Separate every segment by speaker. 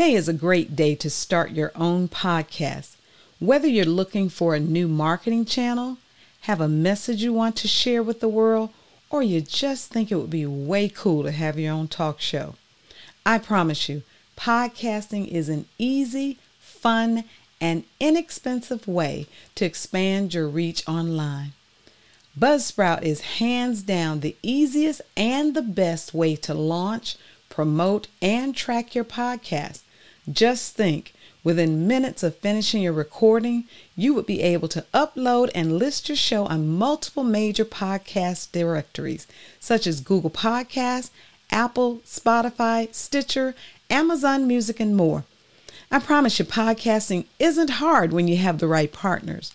Speaker 1: Today is a great day to start your own podcast. Whether you're looking for a new marketing channel, have a message you want to share with the world, or you just think it would be way cool to have your own talk show. I promise you, podcasting is an easy, fun, and inexpensive way to expand your reach online. Buzzsprout is hands down the easiest and the best way to launch, promote, and track your podcast. Just think within minutes of finishing your recording, you would be able to upload and list your show on multiple major podcast directories such as Google Podcasts, Apple, Spotify, Stitcher, Amazon Music, and more. I promise you, podcasting isn't hard when you have the right partners.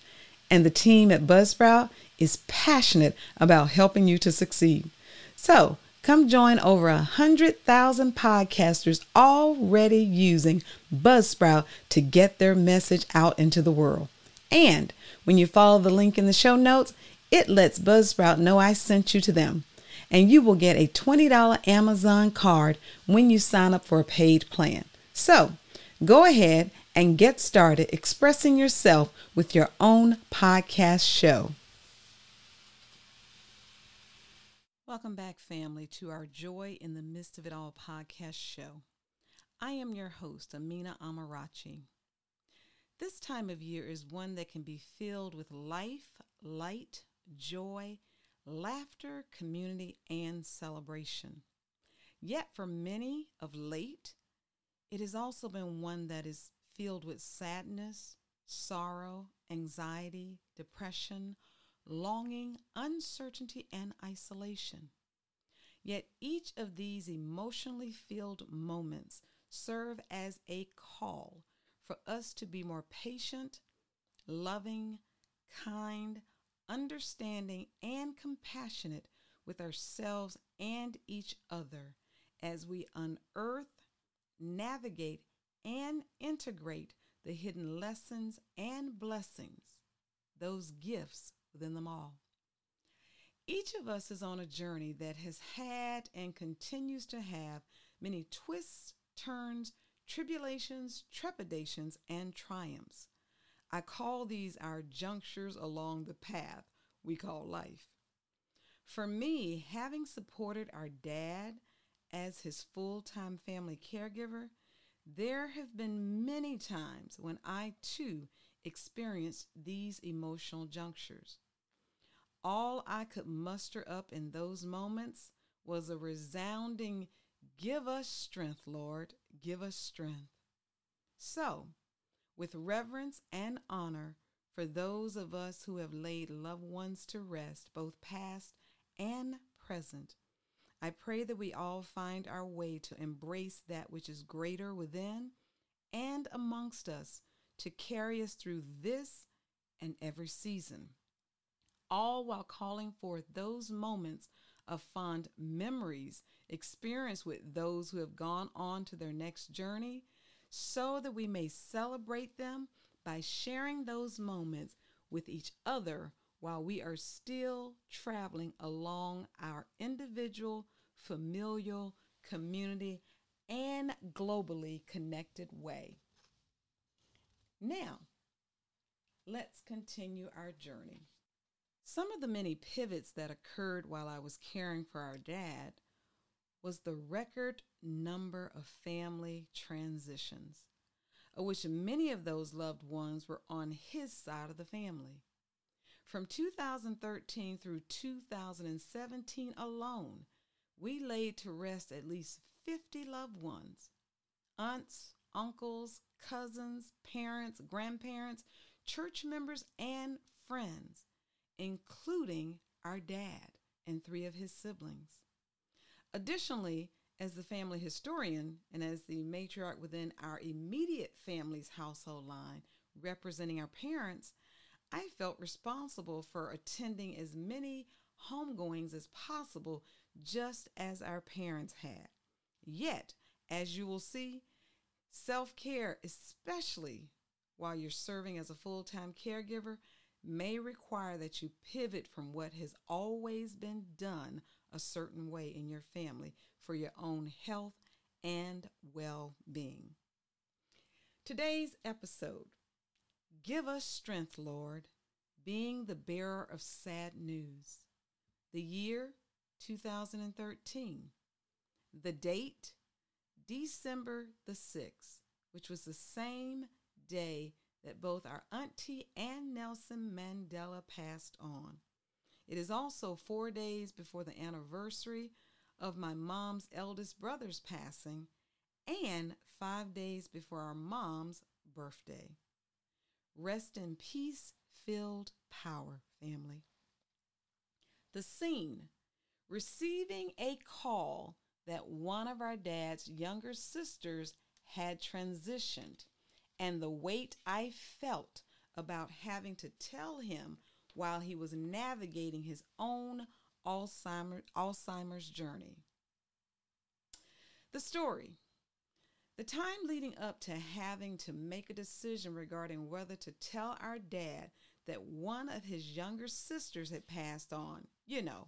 Speaker 1: And the team at Buzzsprout is passionate about helping you to succeed. So, come join over a hundred thousand podcasters already using Buzzsprout to get their message out into the world. And when you follow the link in the show notes, it lets Buzzsprout know I sent you to them. And you will get a $20 Amazon card when you sign up for a paid plan. So go ahead and get started expressing yourself with your own podcast show. Welcome back, family, to our Joy in the Midst of It All podcast show. I am your host, Aminah Amarachi. This time of year is one that can be filled with life, light, joy, laughter, community, and celebration. Yet, for many of late, it has also been one that is filled with sadness, sorrow, anxiety, depression, longing, uncertainty, and isolation. Yet each of these emotionally filled moments serve as a call for us to be more patient, loving, kind, understanding, and compassionate with ourselves and each other as we unearth, navigate, and integrate the hidden lessons and blessings, those gifts within them all. Each of us is on a journey that has had and continues to have many twists, turns, tribulations, trepidations, and triumphs. I call these our junctures along the path we call life. For me, having supported our dad as his full time family caregiver, there have been many times when I too experienced these emotional junctures. All I could muster up in those moments was a resounding, Give us strength, Lord, give us strength. So, with reverence and honor for those of us who have laid loved ones to rest, both past and present, I pray that we all find our way to embrace that which is greater within and amongst us to carry us through this and every season all while calling forth those moments of fond memories experienced with those who have gone on to their next journey, so that we may celebrate them by sharing those moments with each other while we are still traveling along our individual, familial, community, and globally connected way. Now, let's continue our journey. Some of the many pivots that occurred while I was caring for our dad was the record number of family transitions, of which many of those loved ones were on his side of the family. From 2013 through 2017 alone, we laid to rest at least 50 loved ones aunts, uncles, cousins, parents, grandparents, church members, and friends including our dad and three of his siblings. Additionally, as the family historian and as the matriarch within our immediate family's household line, representing our parents, I felt responsible for attending as many homegoings as possible, just as our parents had. Yet, as you will see, self care, especially while you're serving as a full time caregiver, may require that you pivot from what has always been done a certain way in your family for your own health and well being. Today's episode Give Us Strength, Lord, being the bearer of sad news. The year 2013. The date December the 6th, which was the same day that both our auntie and Nelson Mandela passed on. It is also four days before the anniversary of my mom's eldest brother's passing and five days before our mom's birthday. Rest in peace, filled power, family. The scene receiving a call that one of our dad's younger sisters had transitioned, and the weight I felt about having to tell him while he was navigating his own Alzheimer, Alzheimer's journey. The story. The time leading up to having to make a decision regarding whether to tell our dad that one of his younger sisters had passed on, you know,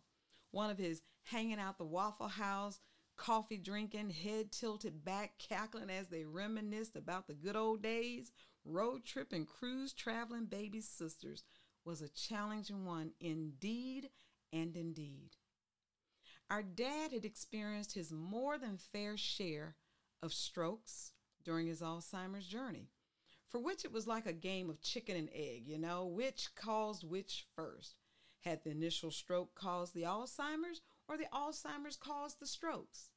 Speaker 1: one of his hanging out the Waffle House, coffee drinking, head tilted back, cackling as they reminisced about the good old days, road trip and cruise traveling baby sisters was a challenging one indeed and indeed. Our dad had experienced his more than fair share of strokes during his Alzheimer's journey, for which it was like a game of chicken and egg, you know, which caused which first. Had the initial stroke caused the Alzheimer's or the Alzheimer's caused the strokes?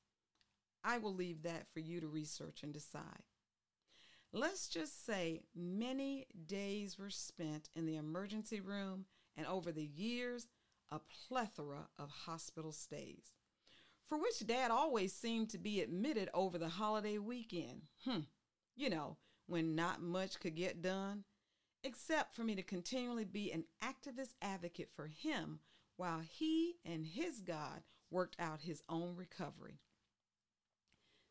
Speaker 1: I will leave that for you to research and decide. Let's just say many days were spent in the emergency room and over the years, a plethora of hospital stays, for which dad always seemed to be admitted over the holiday weekend. Hmm, you know, when not much could get done, except for me to continually be an activist advocate for him while he and his God worked out his own recovery.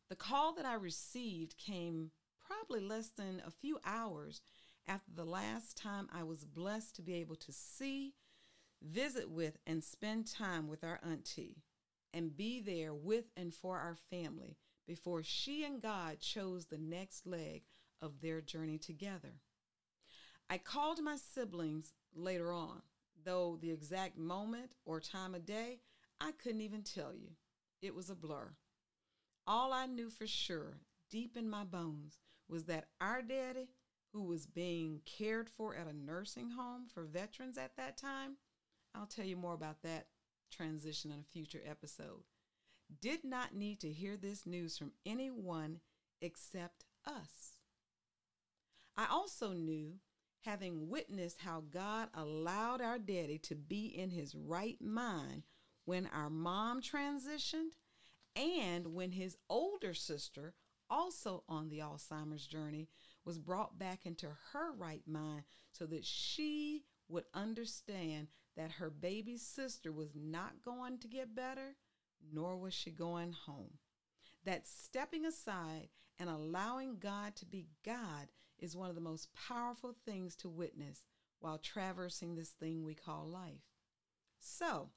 Speaker 1: The call that I received came probably less than a few hours after the last time I was blessed to be able to see, visit with, and spend time with our auntie and be there with and for our family before she and God chose the next leg of their journey together. I called my siblings later on, though the exact moment or time of day I couldn't even tell you. It was a blur. All I knew for sure, deep in my bones, was that our daddy, who was being cared for at a nursing home for veterans at that time, I'll tell you more about that transition in a future episode, did not need to hear this news from anyone except us. I also knew, having witnessed how God allowed our daddy to be in his right mind when our mom transitioned and when his older sister also on the Alzheimer's journey, was brought back into her right mind so that she would understand that her baby sister was not going to get better, nor was she going home. That stepping aside and allowing God to be God is one of the most powerful things to witness while traversing this thing we call life. So,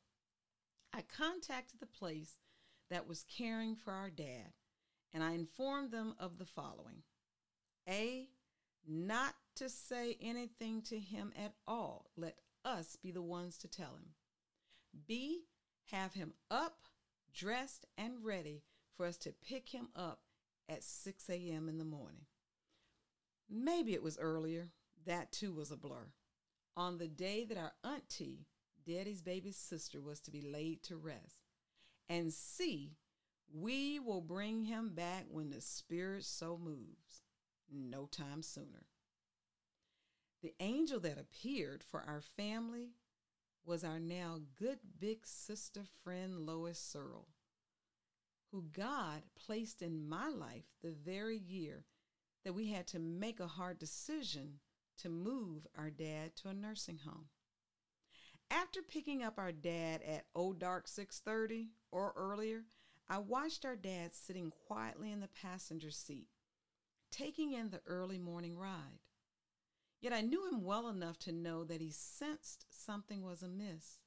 Speaker 1: I contacted the place that was caring for our dad and I informed them of the following A, not to say anything to him at all. Let us be the ones to tell him. B, have him up, dressed, and ready for us to pick him up at 6 a.m. in the morning. Maybe it was earlier. That too was a blur. On the day that our auntie, Daddy's baby sister, was to be laid to rest. And see, we will bring him back when the Spirit so moves, no time sooner. The angel that appeared for our family was our now good big sister friend Lois Searle, who God placed in my life the very year that we had to make a hard decision to move our dad to a nursing home. After picking up our dad at Old Dark 6:30 or earlier, I watched our dad sitting quietly in the passenger seat, taking in the early morning ride. Yet I knew him well enough to know that he sensed something was amiss.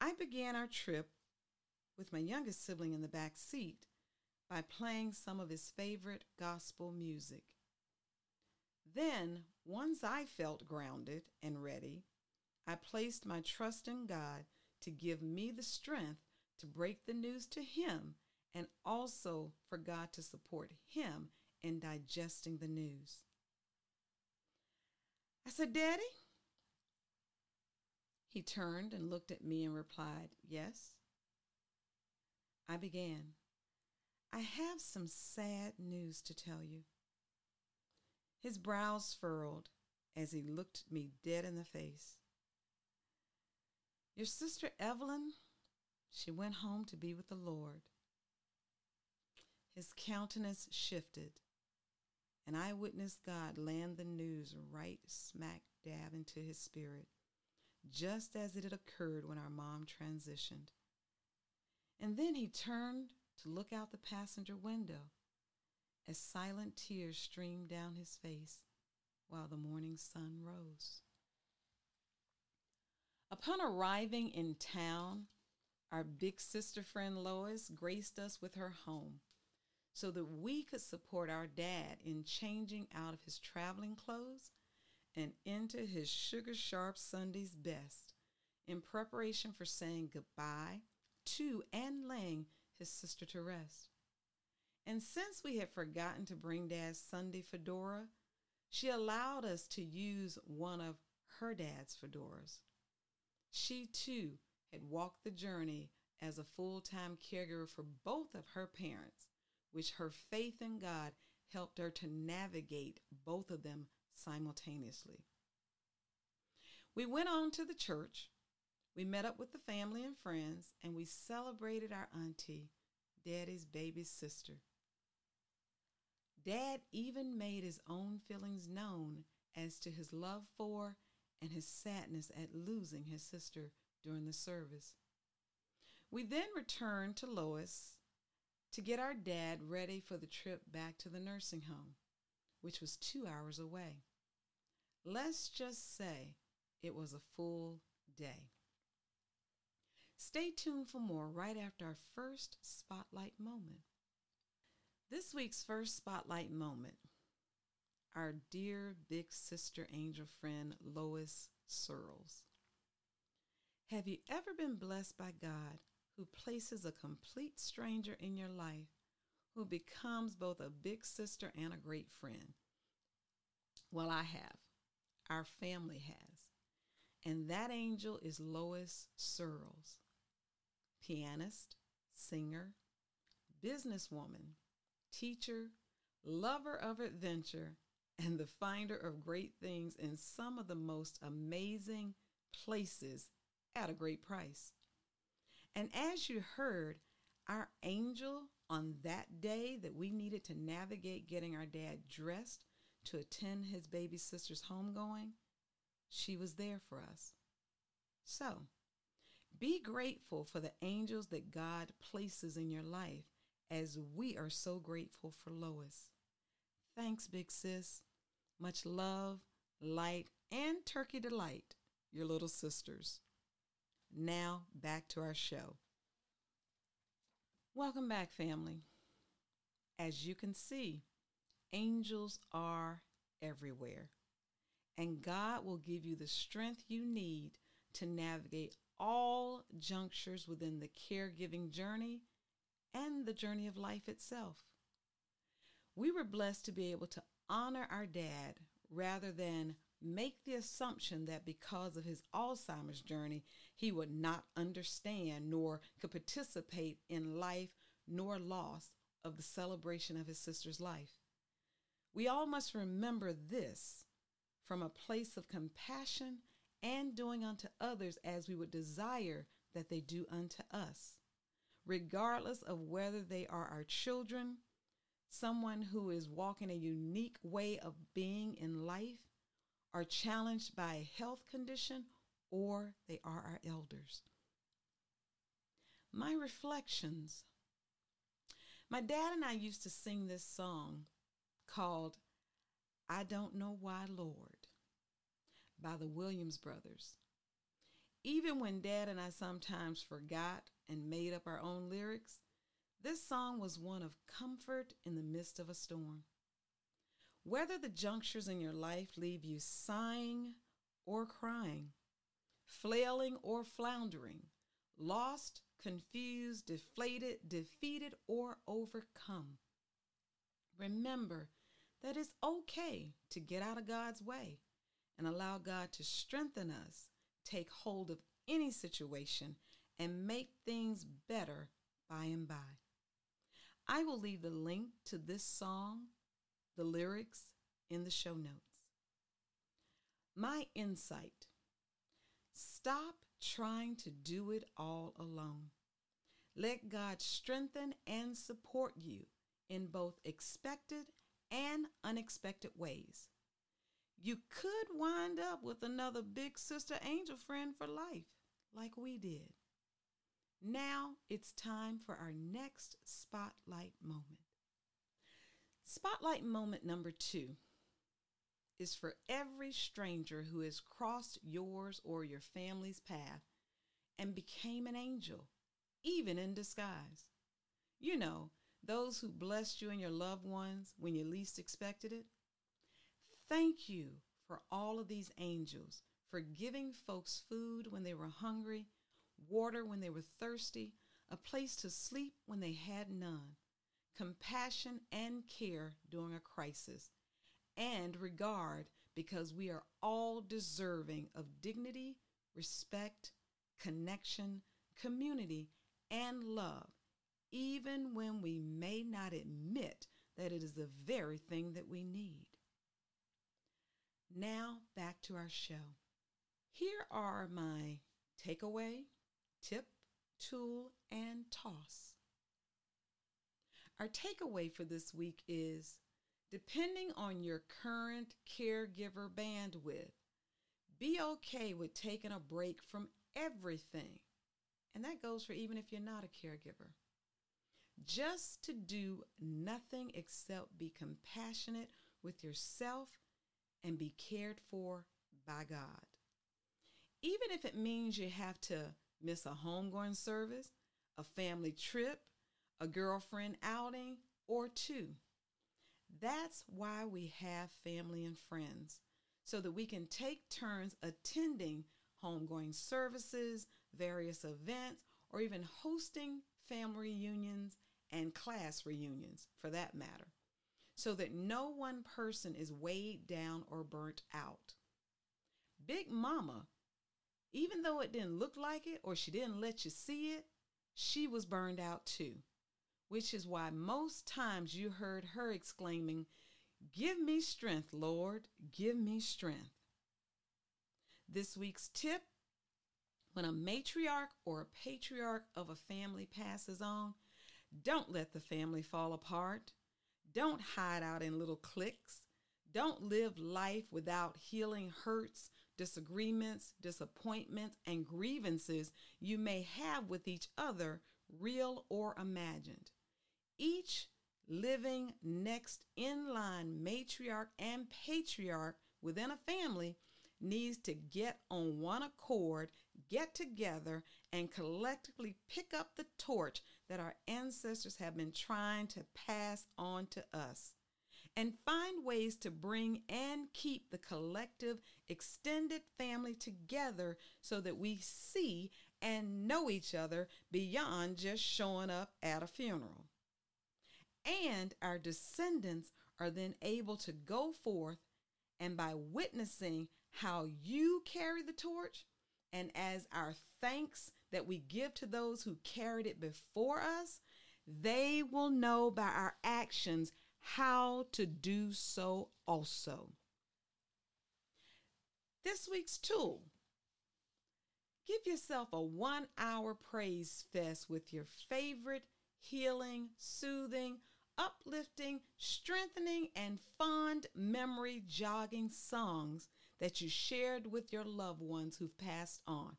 Speaker 1: I began our trip with my youngest sibling in the back seat by playing some of his favorite gospel music. Then, once I felt grounded and ready, I placed my trust in God to give me the strength to break the news to him and also for God to support him in digesting the news. I said, Daddy? He turned and looked at me and replied, Yes. I began, I have some sad news to tell you. His brows furrowed as he looked me dead in the face. Your sister Evelyn, she went home to be with the Lord. His countenance shifted, and I witnessed God land the news right smack dab into his spirit, just as it had occurred when our mom transitioned. And then he turned to look out the passenger window as silent tears streamed down his face while the morning sun rose. Upon arriving in town, our big sister friend Lois graced us with her home so that we could support our dad in changing out of his traveling clothes and into his sugar sharp Sunday's best in preparation for saying goodbye to and laying his sister to rest. And since we had forgotten to bring Dad's Sunday fedora, she allowed us to use one of her dad's fedoras. She too had walked the journey as a full time caregiver for both of her parents, which her faith in God helped her to navigate both of them simultaneously. We went on to the church. We met up with the family and friends, and we celebrated our auntie, Daddy's baby sister. Dad even made his own feelings known as to his love for and his sadness at losing his sister during the service. We then returned to Lois to get our dad ready for the trip back to the nursing home, which was two hours away. Let's just say it was a full day. Stay tuned for more right after our first spotlight moment. This week's first spotlight moment our dear big sister angel friend Lois Searles. Have you ever been blessed by God who places a complete stranger in your life who becomes both a big sister and a great friend? Well, I have. Our family has. And that angel is Lois Searles, pianist, singer, businesswoman, teacher, lover of adventure, and the finder of great things in some of the most amazing places at a great price. And as you heard, our angel on that day that we needed to navigate getting our dad dressed to attend his baby sister's homegoing, she was there for us. So, be grateful for the angels that God places in your life as we are so grateful for Lois. Thanks, big sis. Much love, light, and turkey delight, your little sisters. Now, back to our show. Welcome back, family. As you can see, angels are everywhere, and God will give you the strength you need to navigate all junctures within the caregiving journey and the journey of life itself. We were blessed to be able to honor our dad rather than make the assumption that because of his Alzheimer's journey, he would not understand nor could participate in life nor loss of the celebration of his sister's life. We all must remember this from a place of compassion and doing unto others as we would desire that they do unto us, regardless of whether they are our children, someone who is walking a unique way of being in life, are challenged by a health condition, or they are our elders. My reflections. My dad and I used to sing this song called I Don't Know Why, Lord by the Williams Brothers. Even when dad and I sometimes forgot and made up our own lyrics, this song was one of comfort in the midst of a storm. Whether the junctures in your life leave you sighing or crying, flailing or floundering, lost, confused, deflated, defeated, or overcome, remember that it's okay to get out of God's way and allow God to strengthen us, take hold of any situation, and make things better by and by. I will leave the link to this song, the lyrics, in the show notes. My insight stop trying to do it all alone. Let God strengthen and support you in both expected and unexpected ways. You could wind up with another big sister angel friend for life, like we did. Now it's time for our next spotlight moment. Spotlight moment number two is for every stranger who has crossed yours or your family's path and became an angel, even in disguise. You know, those who blessed you and your loved ones when you least expected it. Thank you for all of these angels for giving folks food when they were hungry, water when they were thirsty, a place to sleep when they had none, compassion and care during a crisis, and regard because we are all deserving of dignity, respect, connection, community, and love even when we may not admit that it is the very thing that we need. Now, back to our show. Here are my takeaway, tip, tool, and toss. Our takeaway for this week is depending on your current caregiver bandwidth, be okay with taking a break from everything. And that goes for even if you're not a caregiver just to do nothing except be compassionate with yourself and be cared for by God. Even if it means you have to miss a homegoing service, a family trip, a girlfriend outing, or two. That's why we have family and friends, so that we can take turns attending homegoing services, various events, or even hosting family reunions and class reunions for that matter, so that no one person is weighed down or burnt out. Big Mama, even though it didn't look like it or she didn't let you see it, she was burned out too, which is why most times you heard her exclaiming, Give me strength, Lord, give me strength. This week's tip when a matriarch or a patriarch of a family passes on, don't let the family fall apart. Don't hide out in little cliques. Don't live life without healing hurts, disagreements, disappointments, and grievances you may have with each other, real or imagined. Each living next in line matriarch and patriarch within a family needs to get on one accord, get together, and collectively pick up the torch that our ancestors have been trying to pass on to us and find ways to bring and keep the collective extended family together so that we see and know each other beyond just showing up at a funeral. And our descendants are then able to go forth and by witnessing how you carry the torch, and as our thanks that we give to those who carried it before us, they will know by our actions how to do so also. This week's tool give yourself a one hour praise fest with your favorite healing, soothing, uplifting, strengthening, and fond memory jogging songs that you shared with your loved ones who've passed on.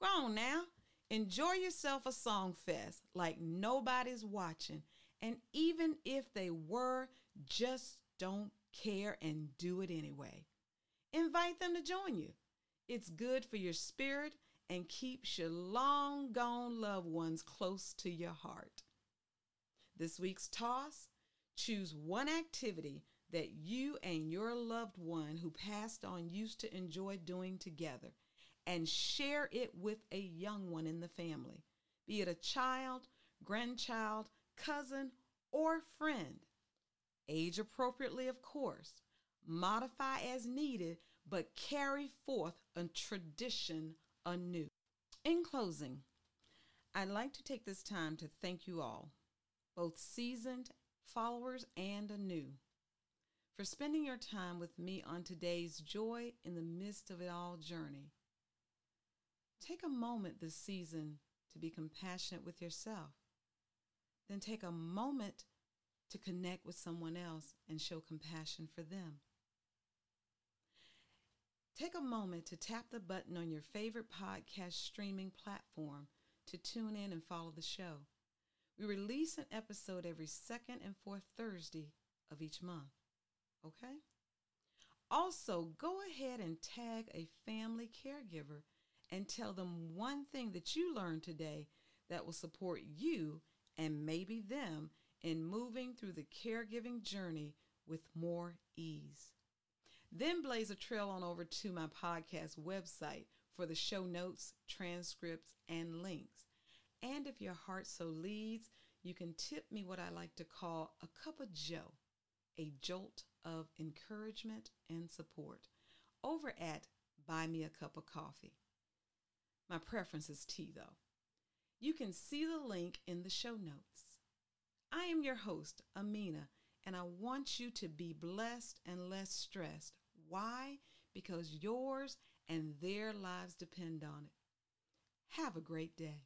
Speaker 1: Go on now. Enjoy yourself a song fest like nobody's watching. And even if they were, just don't care and do it anyway. Invite them to join you. It's good for your spirit and keeps your long gone loved ones close to your heart. This week's toss choose one activity that you and your loved one who passed on used to enjoy doing together and share it with a young one in the family, be it a child, grandchild, cousin, or friend. Age appropriately, of course. Modify as needed, but carry forth a tradition anew. In closing, I'd like to take this time to thank you all, both seasoned followers and anew, for spending your time with me on today's Joy in the Midst of It All journey. Take a moment this season to be compassionate with yourself. Then take a moment to connect with someone else and show compassion for them. Take a moment to tap the button on your favorite podcast streaming platform to tune in and follow the show. We release an episode every second and fourth Thursday of each month. Okay? Also, go ahead and tag a family caregiver and tell them one thing that you learned today that will support you and maybe them in moving through the caregiving journey with more ease. Then blaze a trail on over to my podcast website for the show notes, transcripts, and links. And if your heart so leads, you can tip me what I like to call a cup of joe, a jolt of encouragement and support, over at Buy Me a Cup of Coffee. My preference is tea, though. You can see the link in the show notes. I am your host, Aminah, and I want you to be blessed and less stressed. Why? Because yours and their lives depend on it. Have a great day.